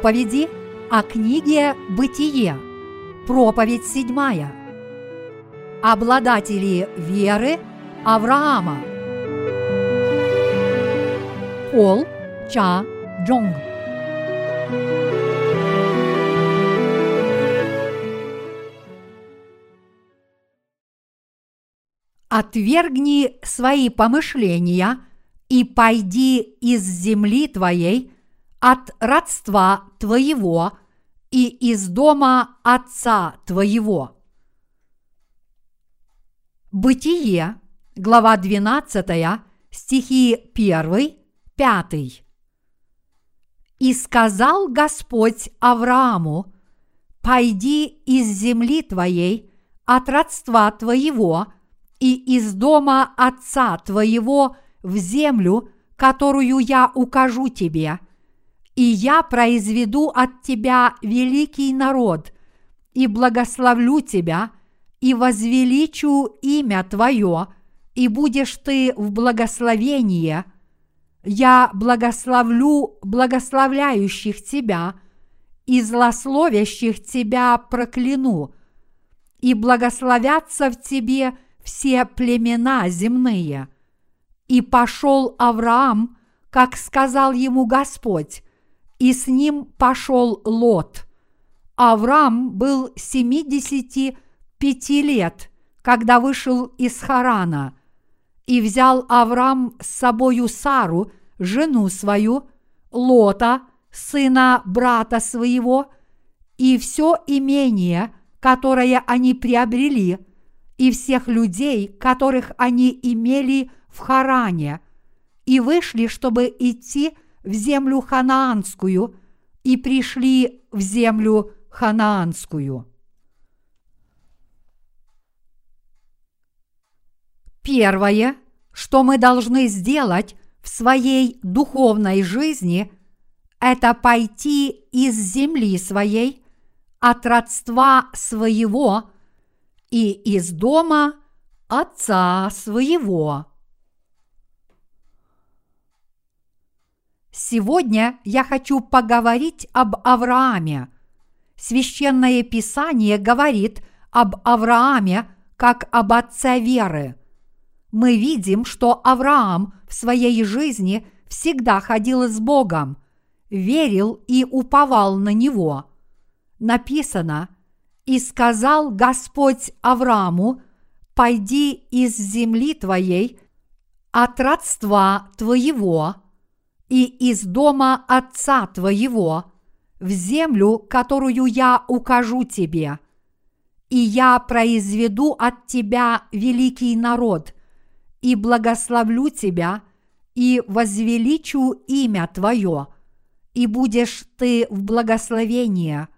проповеди о книге «Бытие», проповедь седьмая. Обладатели веры Авраама. Пол Ча Джонг. Отвергни свои помышления и пойди из земли твоей – от родства твоего и из дома отца твоего. Бытие, глава 12, стихи 1, 5. «И сказал Господь Аврааму, «Пойди из земли твоей, от родства твоего и из дома отца твоего в землю, которую я укажу тебе, и я произведу от тебя великий народ, и благословлю тебя, и возвеличу имя твое, и будешь ты в благословении. Я благословлю благословляющих тебя, и злословящих тебя прокляну, и благословятся в тебе все племена земные. И пошел Авраам, как сказал ему Господь, и с ним пошел Лот. Авраам был 75 лет, когда вышел из Харана, и взял Авраам с собою Сару, жену свою, Лота, сына брата своего, и все имение, которое они приобрели, и всех людей, которых они имели в Харане, и вышли, чтобы идти в землю ханаанскую и пришли в землю ханаанскую. Первое, что мы должны сделать в своей духовной жизни, это пойти из земли своей, от родства своего и из дома отца своего. Сегодня я хочу поговорить об Аврааме. Священное Писание говорит об Аврааме как об отце веры. Мы видим, что Авраам в своей жизни всегда ходил с Богом, верил и уповал на Него. Написано, «И сказал Господь Аврааму, пойди из земли твоей, от родства твоего, и из дома отца твоего в землю, которую я укажу тебе. И я произведу от тебя великий народ, и благословлю тебя, и возвеличу имя твое, и будешь ты в благословении.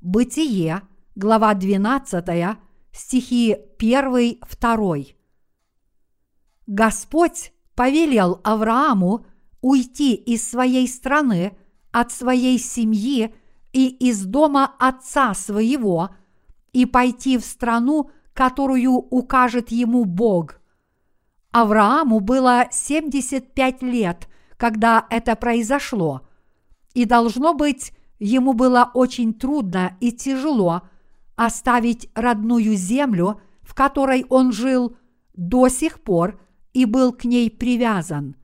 Бытие, глава 12, стихи 1-2. Господь повелел Аврааму уйти из своей страны, от своей семьи и из дома отца своего и пойти в страну, которую укажет ему Бог. Аврааму было 75 лет, когда это произошло, и должно быть, ему было очень трудно и тяжело оставить родную землю, в которой он жил до сих пор и был к ней привязан.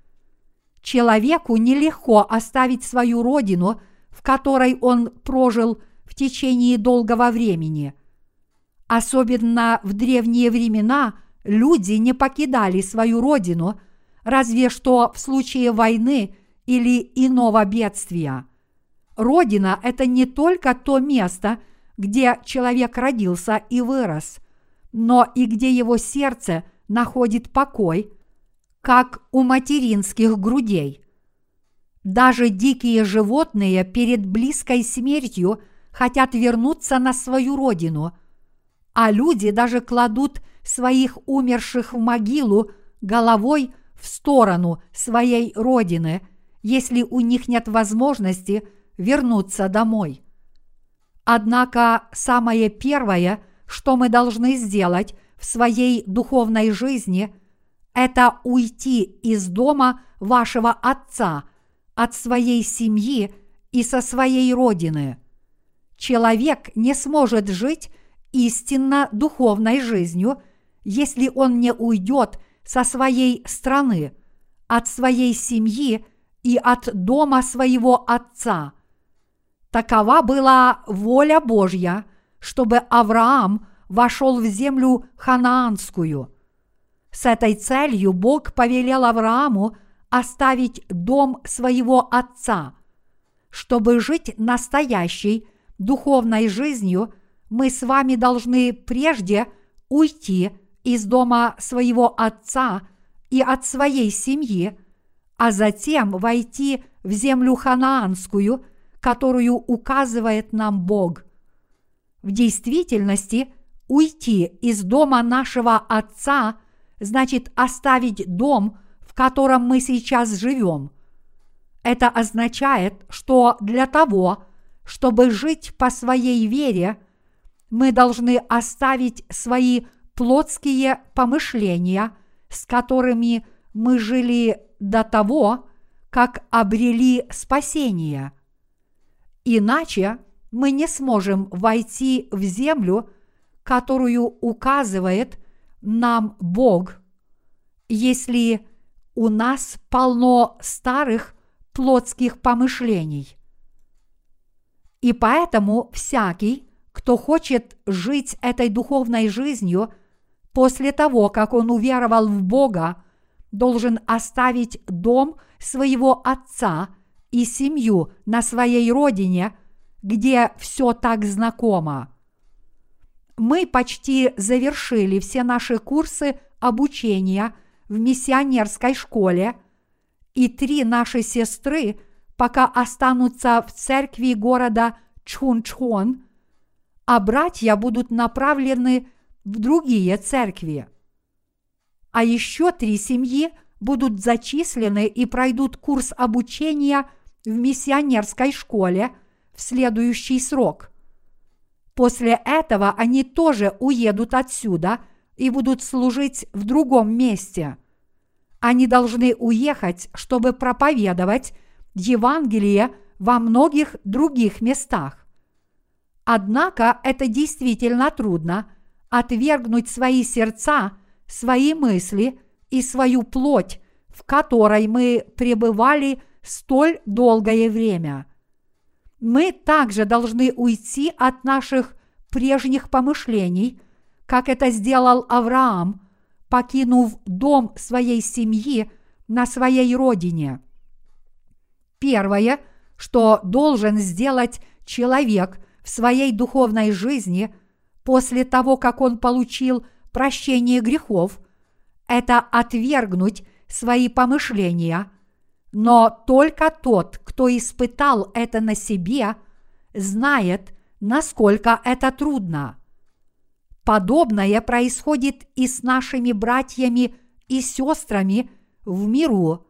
Человеку нелегко оставить свою родину, в которой он прожил в течение долгого времени. Особенно в древние времена люди не покидали свою родину, разве что в случае войны или иного бедствия. Родина – это не только то место, где человек родился и вырос, но и где его сердце находит покой – как у материнских грудей. Даже дикие животные перед близкой смертью хотят вернуться на свою родину, а люди даже кладут своих умерших в могилу головой в сторону своей родины, если у них нет возможности вернуться домой. Однако самое первое, что мы должны сделать в своей духовной жизни – это уйти из дома вашего отца, от своей семьи и со своей родины. Человек не сможет жить истинно духовной жизнью, если он не уйдет со своей страны, от своей семьи и от дома своего отца. Такова была воля Божья, чтобы Авраам вошел в землю ханаанскую. С этой целью Бог повелел Аврааму оставить дом своего отца. Чтобы жить настоящей духовной жизнью, мы с вами должны прежде уйти из дома своего отца и от своей семьи, а затем войти в землю ханаанскую, которую указывает нам Бог. В действительности уйти из дома нашего отца значит оставить дом, в котором мы сейчас живем. Это означает, что для того, чтобы жить по своей вере, мы должны оставить свои плотские помышления, с которыми мы жили до того, как обрели спасение. Иначе мы не сможем войти в землю, которую указывает нам Бог, если у нас полно старых плотских помышлений. И поэтому всякий, кто хочет жить этой духовной жизнью после того, как он уверовал в Бога, должен оставить дом своего отца и семью на своей родине, где все так знакомо. Мы почти завершили все наши курсы обучения в миссионерской школе, и три наши сестры пока останутся в церкви города Чхунчхон, а братья будут направлены в другие церкви. А еще три семьи будут зачислены и пройдут курс обучения в миссионерской школе в следующий срок. После этого они тоже уедут отсюда и будут служить в другом месте. Они должны уехать, чтобы проповедовать Евангелие во многих других местах. Однако это действительно трудно – отвергнуть свои сердца, свои мысли и свою плоть, в которой мы пребывали столь долгое время. Мы также должны уйти от наших прежних помышлений, как это сделал Авраам, покинув дом своей семьи на своей родине. Первое, что должен сделать человек в своей духовной жизни после того, как он получил прощение грехов, это отвергнуть свои помышления, но только тот, кто испытал это на себе, знает, насколько это трудно. Подобное происходит и с нашими братьями и сестрами в миру,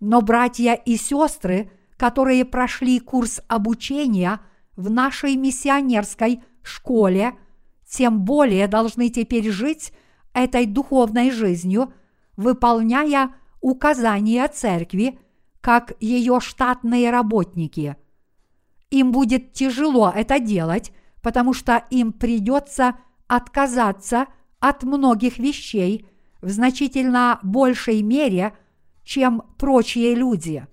но братья и сестры, которые прошли курс обучения в нашей миссионерской школе, тем более должны теперь жить этой духовной жизнью, выполняя указания церкви, как ее штатные работники. Им будет тяжело это делать, потому что им придется отказаться от многих вещей в значительно большей мере, чем прочие люди.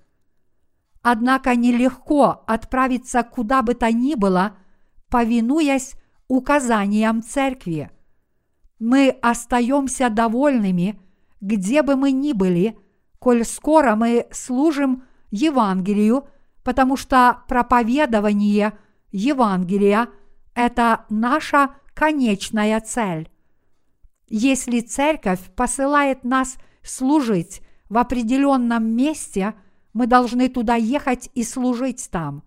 Однако нелегко отправиться куда бы то ни было, повинуясь указаниям церкви. Мы остаемся довольными, где бы мы ни были, коль скоро мы служим Евангелию, потому что проповедование Евангелия – это наша конечная цель. Если церковь посылает нас служить в определенном месте, мы должны туда ехать и служить там.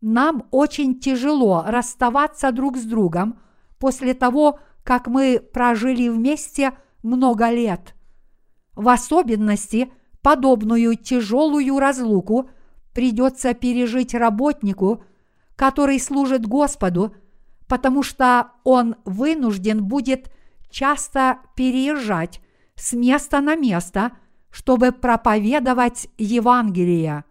Нам очень тяжело расставаться друг с другом после того, как мы прожили вместе много лет. В особенности подобную тяжелую разлуку придется пережить работнику, который служит Господу потому что он вынужден будет часто переезжать с места на место, чтобы проповедовать Евангелие.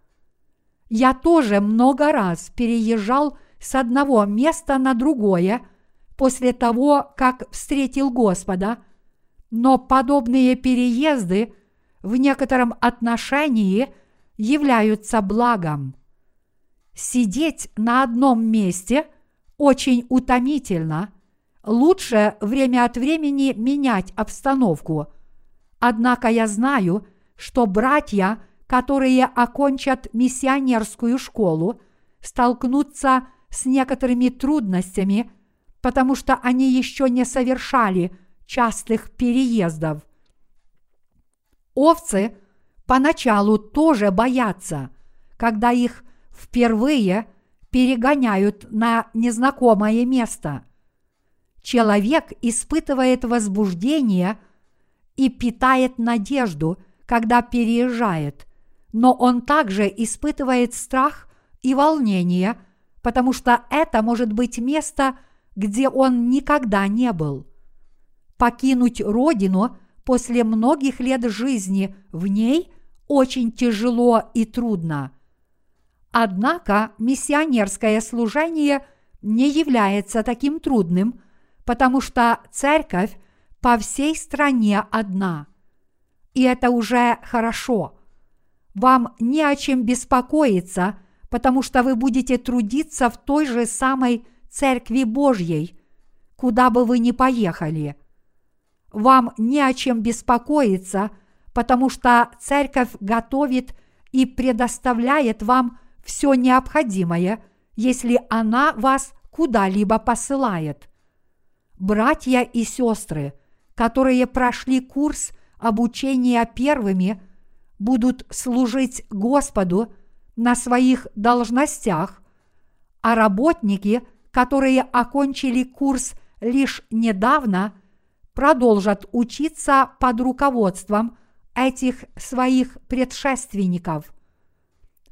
Я тоже много раз переезжал с одного места на другое после того, как встретил Господа, но подобные переезды в некотором отношении являются благом. Сидеть на одном месте очень утомительно. Лучше время от времени менять обстановку. Однако я знаю, что братья, которые окончат миссионерскую школу, столкнутся с некоторыми трудностями, потому что они еще не совершали частых переездов. Овцы поначалу тоже боятся, когда их впервые перегоняют на незнакомое место. Человек испытывает возбуждение и питает надежду, когда переезжает, но он также испытывает страх и волнение, потому что это может быть место, где он никогда не был. Покинуть родину после многих лет жизни в ней очень тяжело и трудно – Однако миссионерское служение не является таким трудным, потому что церковь по всей стране одна. И это уже хорошо. Вам не о чем беспокоиться, потому что вы будете трудиться в той же самой Церкви Божьей, куда бы вы ни поехали. Вам не о чем беспокоиться, потому что Церковь готовит и предоставляет вам все необходимое, если она вас куда-либо посылает. Братья и сестры, которые прошли курс обучения первыми, будут служить Господу на своих должностях, а работники, которые окончили курс лишь недавно, продолжат учиться под руководством этих своих предшественников –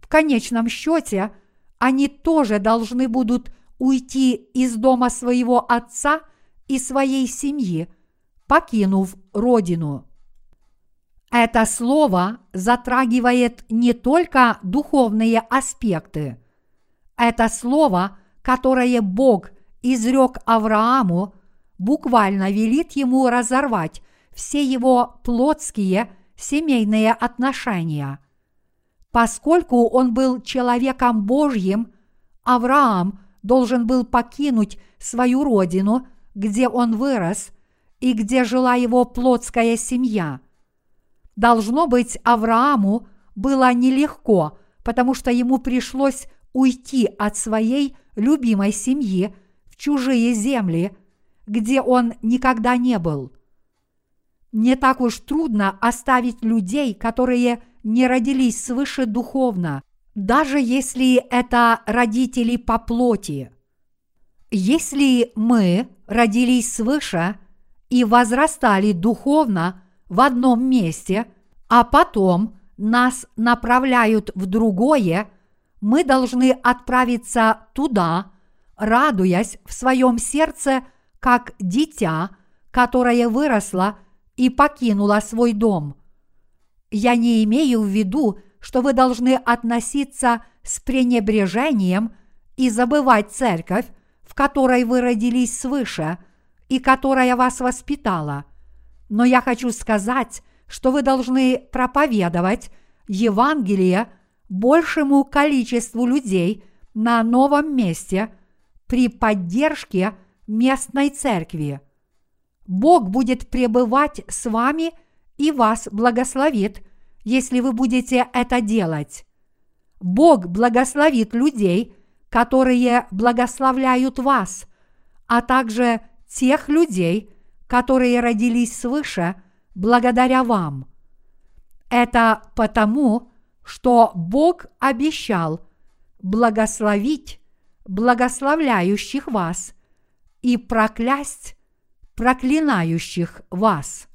конечном счете они тоже должны будут уйти из дома своего отца и своей семьи, покинув родину. Это слово затрагивает не только духовные аспекты. Это слово, которое Бог изрек Аврааму, буквально велит ему разорвать все его плотские семейные отношения – Поскольку он был человеком Божьим, Авраам должен был покинуть свою родину, где он вырос и где жила его плотская семья. Должно быть, Аврааму было нелегко, потому что ему пришлось уйти от своей любимой семьи в чужие земли, где он никогда не был. Не так уж трудно оставить людей, которые не родились свыше духовно, даже если это родители по плоти. Если мы родились свыше и возрастали духовно в одном месте, а потом нас направляют в другое, мы должны отправиться туда, радуясь в своем сердце, как дитя, которое выросло и покинуло свой дом. Я не имею в виду, что вы должны относиться с пренебрежением и забывать церковь, в которой вы родились свыше и которая вас воспитала. Но я хочу сказать, что вы должны проповедовать Евангелие большему количеству людей на новом месте при поддержке местной церкви. Бог будет пребывать с вами – и вас благословит, если вы будете это делать. Бог благословит людей, которые благословляют вас, а также тех людей, которые родились свыше благодаря вам. Это потому, что Бог обещал благословить благословляющих вас и проклясть проклинающих вас.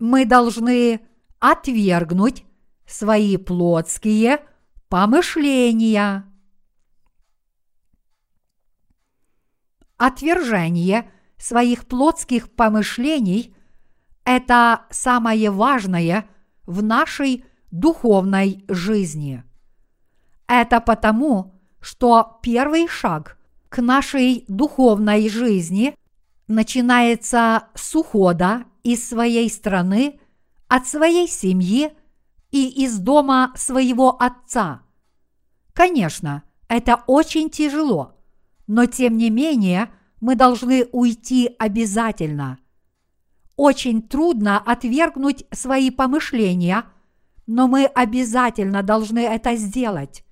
мы должны отвергнуть свои плотские помышления. Отвержение своих плотских помышлений – это самое важное в нашей духовной жизни. Это потому, что первый шаг к нашей духовной жизни начинается с ухода из своей страны, от своей семьи и из дома своего отца. Конечно, это очень тяжело, но тем не менее мы должны уйти обязательно. Очень трудно отвергнуть свои помышления, но мы обязательно должны это сделать.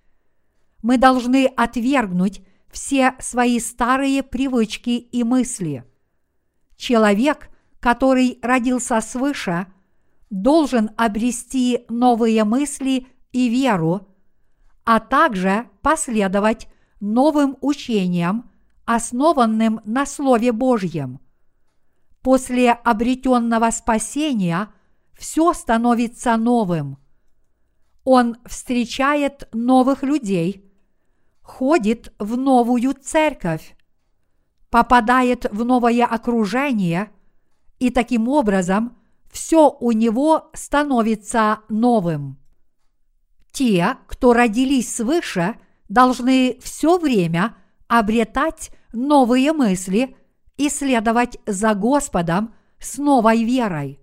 Мы должны отвергнуть все свои старые привычки и мысли. Человек, который родился свыше, должен обрести новые мысли и веру, а также последовать новым учениям, основанным на Слове Божьем. После обретенного спасения все становится новым. Он встречает новых людей – ходит в новую церковь, попадает в новое окружение, и таким образом все у него становится новым. Те, кто родились свыше, должны все время обретать новые мысли и следовать за Господом с новой верой.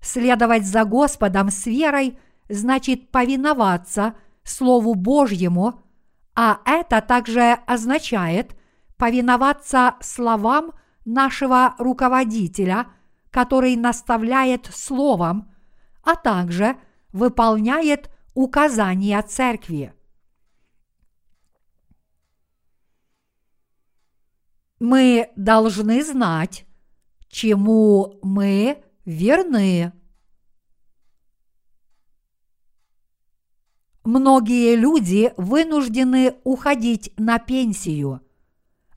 Следовать за Господом с верой значит повиноваться Слову Божьему – а это также означает повиноваться словам нашего руководителя, который наставляет словом, а также выполняет указания церкви. Мы должны знать, чему мы верны. Многие люди вынуждены уходить на пенсию.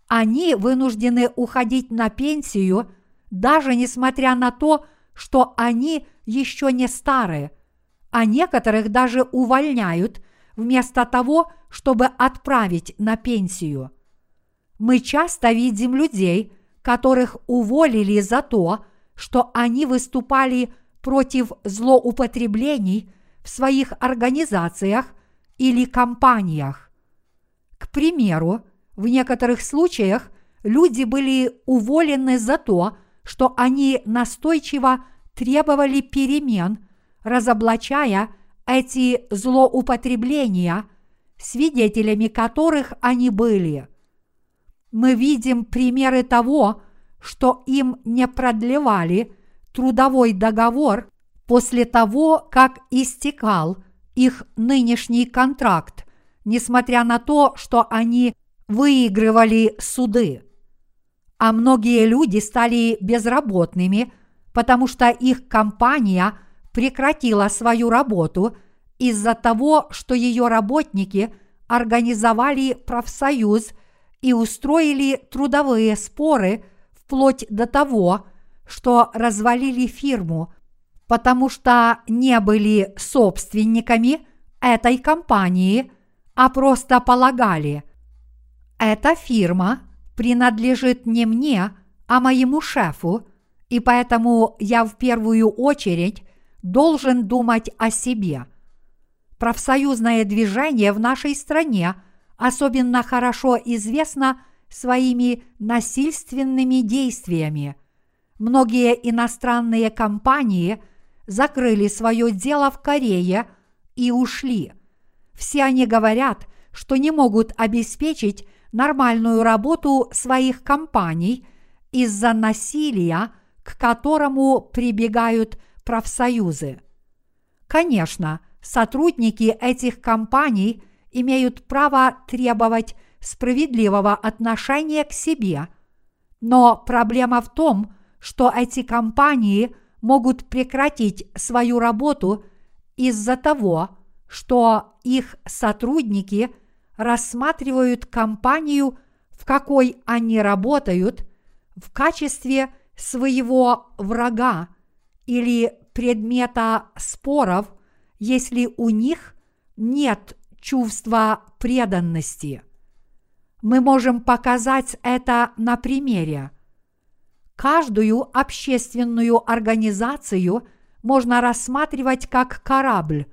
Они вынуждены уходить на пенсию, даже несмотря на то, что они еще не старые, а некоторых даже увольняют вместо того, чтобы отправить на пенсию. Мы часто видим людей, которых уволили за то, что они выступали против злоупотреблений – в своих организациях или компаниях. К примеру, в некоторых случаях люди были уволены за то, что они настойчиво требовали перемен, разоблачая эти злоупотребления, свидетелями которых они были. Мы видим примеры того, что им не продлевали трудовой договор после того, как истекал их нынешний контракт, несмотря на то, что они выигрывали суды. А многие люди стали безработными, потому что их компания прекратила свою работу из-за того, что ее работники организовали профсоюз и устроили трудовые споры вплоть до того, что развалили фирму, потому что не были собственниками этой компании, а просто полагали, эта фирма принадлежит не мне, а моему шефу, и поэтому я в первую очередь должен думать о себе. Профсоюзное движение в нашей стране особенно хорошо известно своими насильственными действиями. Многие иностранные компании – закрыли свое дело в Корее и ушли. Все они говорят, что не могут обеспечить нормальную работу своих компаний из-за насилия, к которому прибегают профсоюзы. Конечно, сотрудники этих компаний имеют право требовать справедливого отношения к себе, но проблема в том, что эти компании – могут прекратить свою работу из-за того, что их сотрудники рассматривают компанию, в какой они работают, в качестве своего врага или предмета споров, если у них нет чувства преданности. Мы можем показать это на примере – Каждую общественную организацию можно рассматривать как корабль,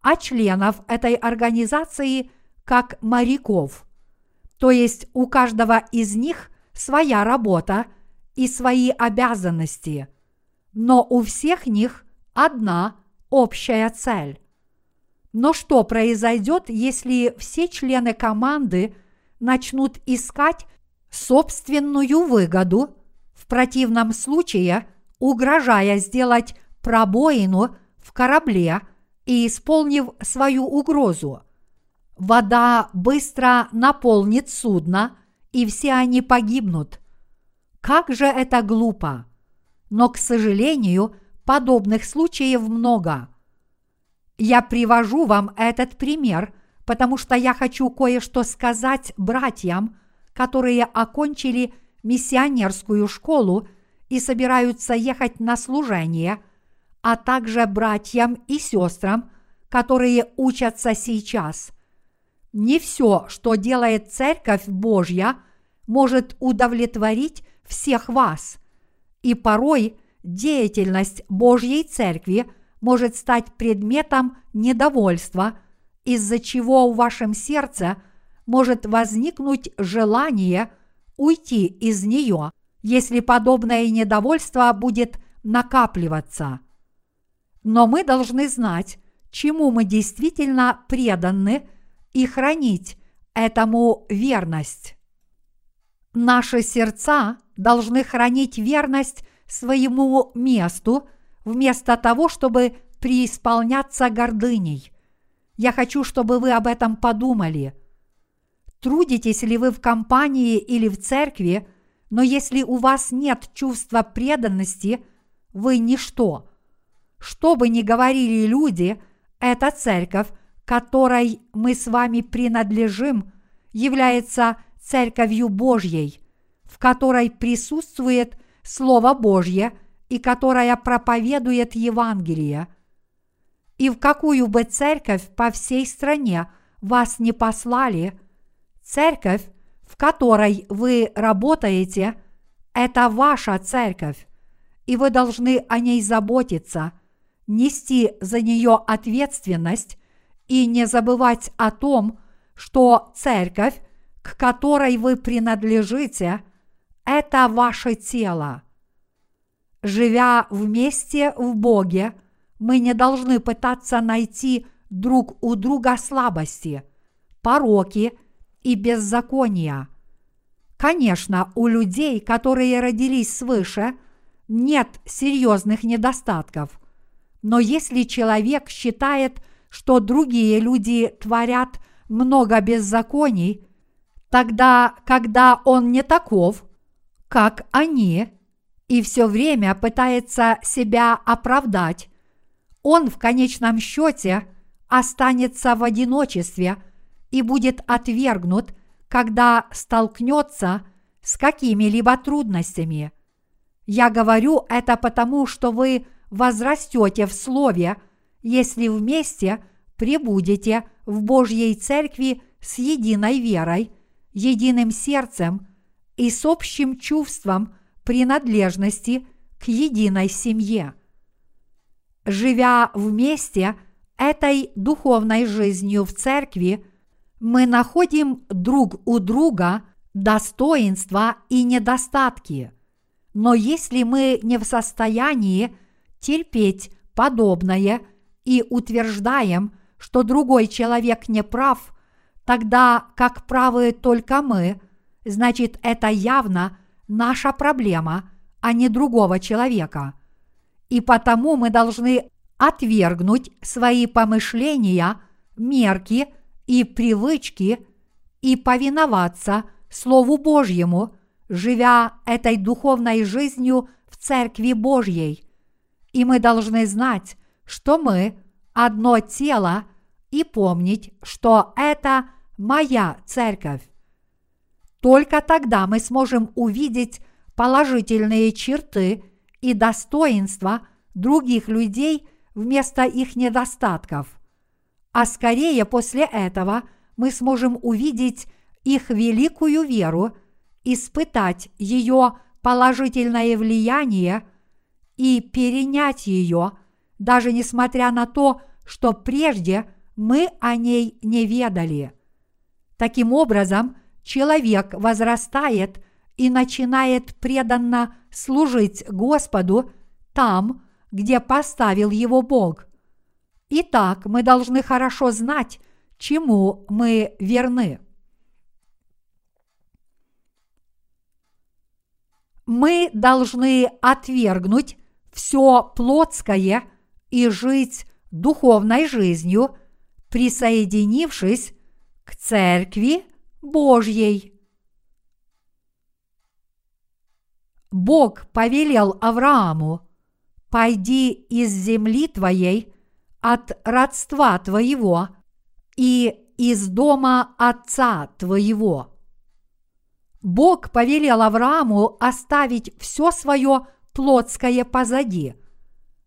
а членов этой организации как моряков. То есть у каждого из них своя работа и свои обязанности, но у всех них одна общая цель. Но что произойдет, если все члены команды начнут искать собственную выгоду, противном случае угрожая сделать пробоину в корабле и исполнив свою угрозу? Вода быстро наполнит судно, и все они погибнут. Как же это глупо! Но, к сожалению, подобных случаев много – я привожу вам этот пример, потому что я хочу кое-что сказать братьям, которые окончили миссионерскую школу и собираются ехать на служение, а также братьям и сестрам, которые учатся сейчас. Не все, что делает Церковь Божья, может удовлетворить всех вас. И порой деятельность Божьей Церкви – может стать предметом недовольства, из-за чего в вашем сердце может возникнуть желание уйти из нее, если подобное недовольство будет накапливаться. Но мы должны знать, чему мы действительно преданы и хранить этому верность. Наши сердца должны хранить верность своему месту – вместо того, чтобы преисполняться гордыней. Я хочу, чтобы вы об этом подумали. Трудитесь ли вы в компании или в церкви, но если у вас нет чувства преданности, вы ничто. Что бы ни говорили люди, эта церковь, которой мы с вами принадлежим, является церковью Божьей, в которой присутствует Слово Божье и которая проповедует Евангелие. И в какую бы церковь по всей стране вас не послали, церковь, в которой вы работаете, это ваша церковь, и вы должны о ней заботиться, нести за нее ответственность и не забывать о том, что церковь, к которой вы принадлежите, это ваше тело. Живя вместе в Боге, мы не должны пытаться найти друг у друга слабости, пороки и беззакония. Конечно, у людей, которые родились свыше, нет серьезных недостатков. Но если человек считает, что другие люди творят много беззаконий, тогда, когда он не таков, как они, и все время пытается себя оправдать, он в конечном счете останется в одиночестве и будет отвергнут, когда столкнется с какими-либо трудностями. Я говорю это потому, что вы возрастете в Слове, если вместе пребудете в Божьей Церкви с единой верой, единым сердцем и с общим чувством – принадлежности к единой семье. Живя вместе этой духовной жизнью в церкви, мы находим друг у друга достоинства и недостатки. Но если мы не в состоянии терпеть подобное и утверждаем, что другой человек не прав, тогда как правы только мы, значит это явно наша проблема, а не другого человека. И потому мы должны отвергнуть свои помышления, мерки и привычки и повиноваться Слову Божьему, живя этой духовной жизнью в Церкви Божьей. И мы должны знать, что мы одно тело и помнить, что это моя церковь. Только тогда мы сможем увидеть положительные черты и достоинства других людей вместо их недостатков. А скорее после этого мы сможем увидеть их великую веру, испытать ее положительное влияние и перенять ее, даже несмотря на то, что прежде мы о ней не ведали. Таким образом, человек возрастает и начинает преданно служить Господу там, где поставил его Бог. Итак, мы должны хорошо знать, чему мы верны. Мы должны отвергнуть все плотское и жить духовной жизнью, присоединившись к Церкви Божьей. Бог повелел Аврааму, «Пойди из земли твоей, от родства твоего и из дома отца твоего». Бог повелел Аврааму оставить все свое плотское позади.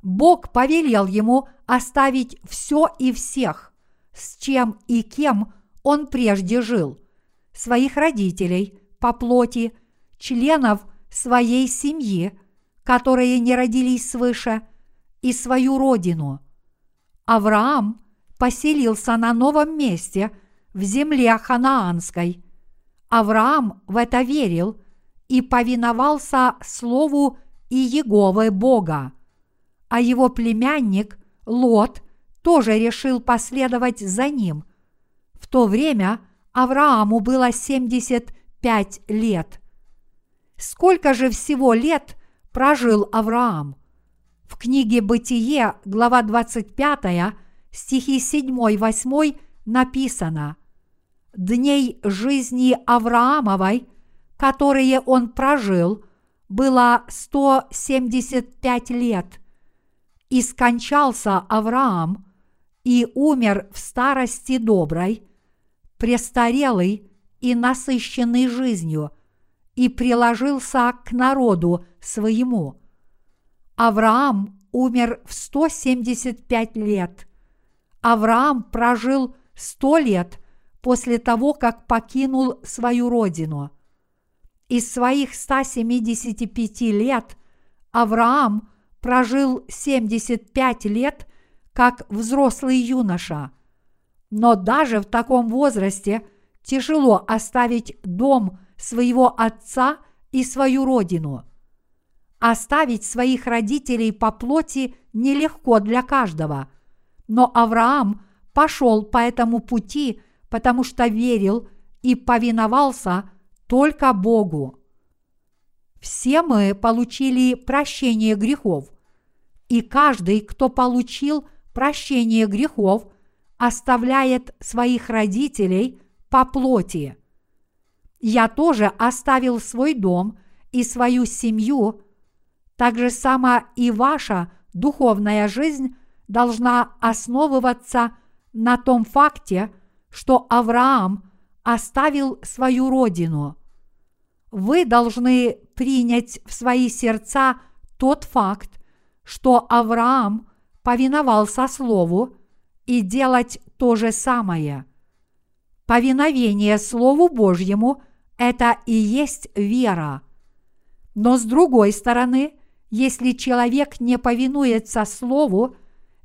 Бог повелел ему оставить все и всех, с чем и кем он прежде жил, своих родителей по плоти, членов своей семьи, которые не родились свыше, и свою родину. Авраам поселился на новом месте в земле ханаанской. Авраам в это верил и повиновался слову и Еговы Бога. А его племянник Лот тоже решил последовать за ним. В то время Аврааму было 75 лет. Сколько же всего лет прожил Авраам? В книге «Бытие», глава 25, стихи 7-8 написано «Дней жизни Авраамовой, которые он прожил – было 175 лет, и скончался Авраам, и умер в старости доброй, престарелый и насыщенный жизнью, и приложился к народу своему. Авраам умер в 175 лет. Авраам прожил 100 лет после того, как покинул свою родину – из своих 175 лет Авраам прожил 75 лет как взрослый юноша. Но даже в таком возрасте тяжело оставить дом своего отца и свою родину. Оставить своих родителей по плоти нелегко для каждого, но Авраам пошел по этому пути, потому что верил и повиновался только Богу. Все мы получили прощение грехов, и каждый, кто получил прощение грехов, оставляет своих родителей по плоти. Я тоже оставил свой дом и свою семью, так же само и ваша духовная жизнь должна основываться на том факте, что Авраам оставил свою родину. Вы должны принять в свои сердца тот факт, что Авраам повиновался Слову и делать то же самое. Повиновение Слову Божьему – это и есть вера. Но с другой стороны, если человек не повинуется Слову,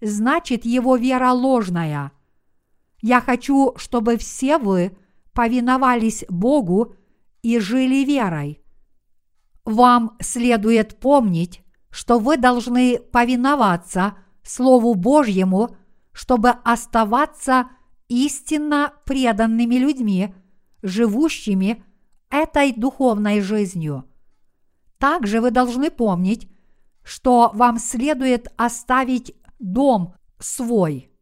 значит его вера ложная. Я хочу, чтобы все вы повиновались Богу и жили верой. Вам следует помнить, что вы должны повиноваться Слову Божьему, чтобы оставаться истинно преданными людьми, живущими этой духовной жизнью. Также вы должны помнить, что вам следует оставить дом свой –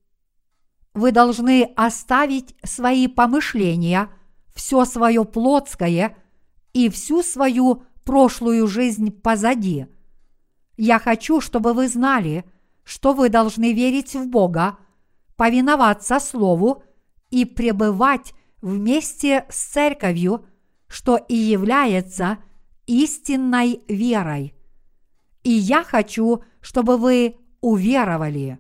вы должны оставить свои помышления, все свое плотское и всю свою прошлую жизнь позади. Я хочу, чтобы вы знали, что вы должны верить в Бога, повиноваться Слову и пребывать вместе с церковью, что и является истинной верой. И я хочу, чтобы вы уверовали.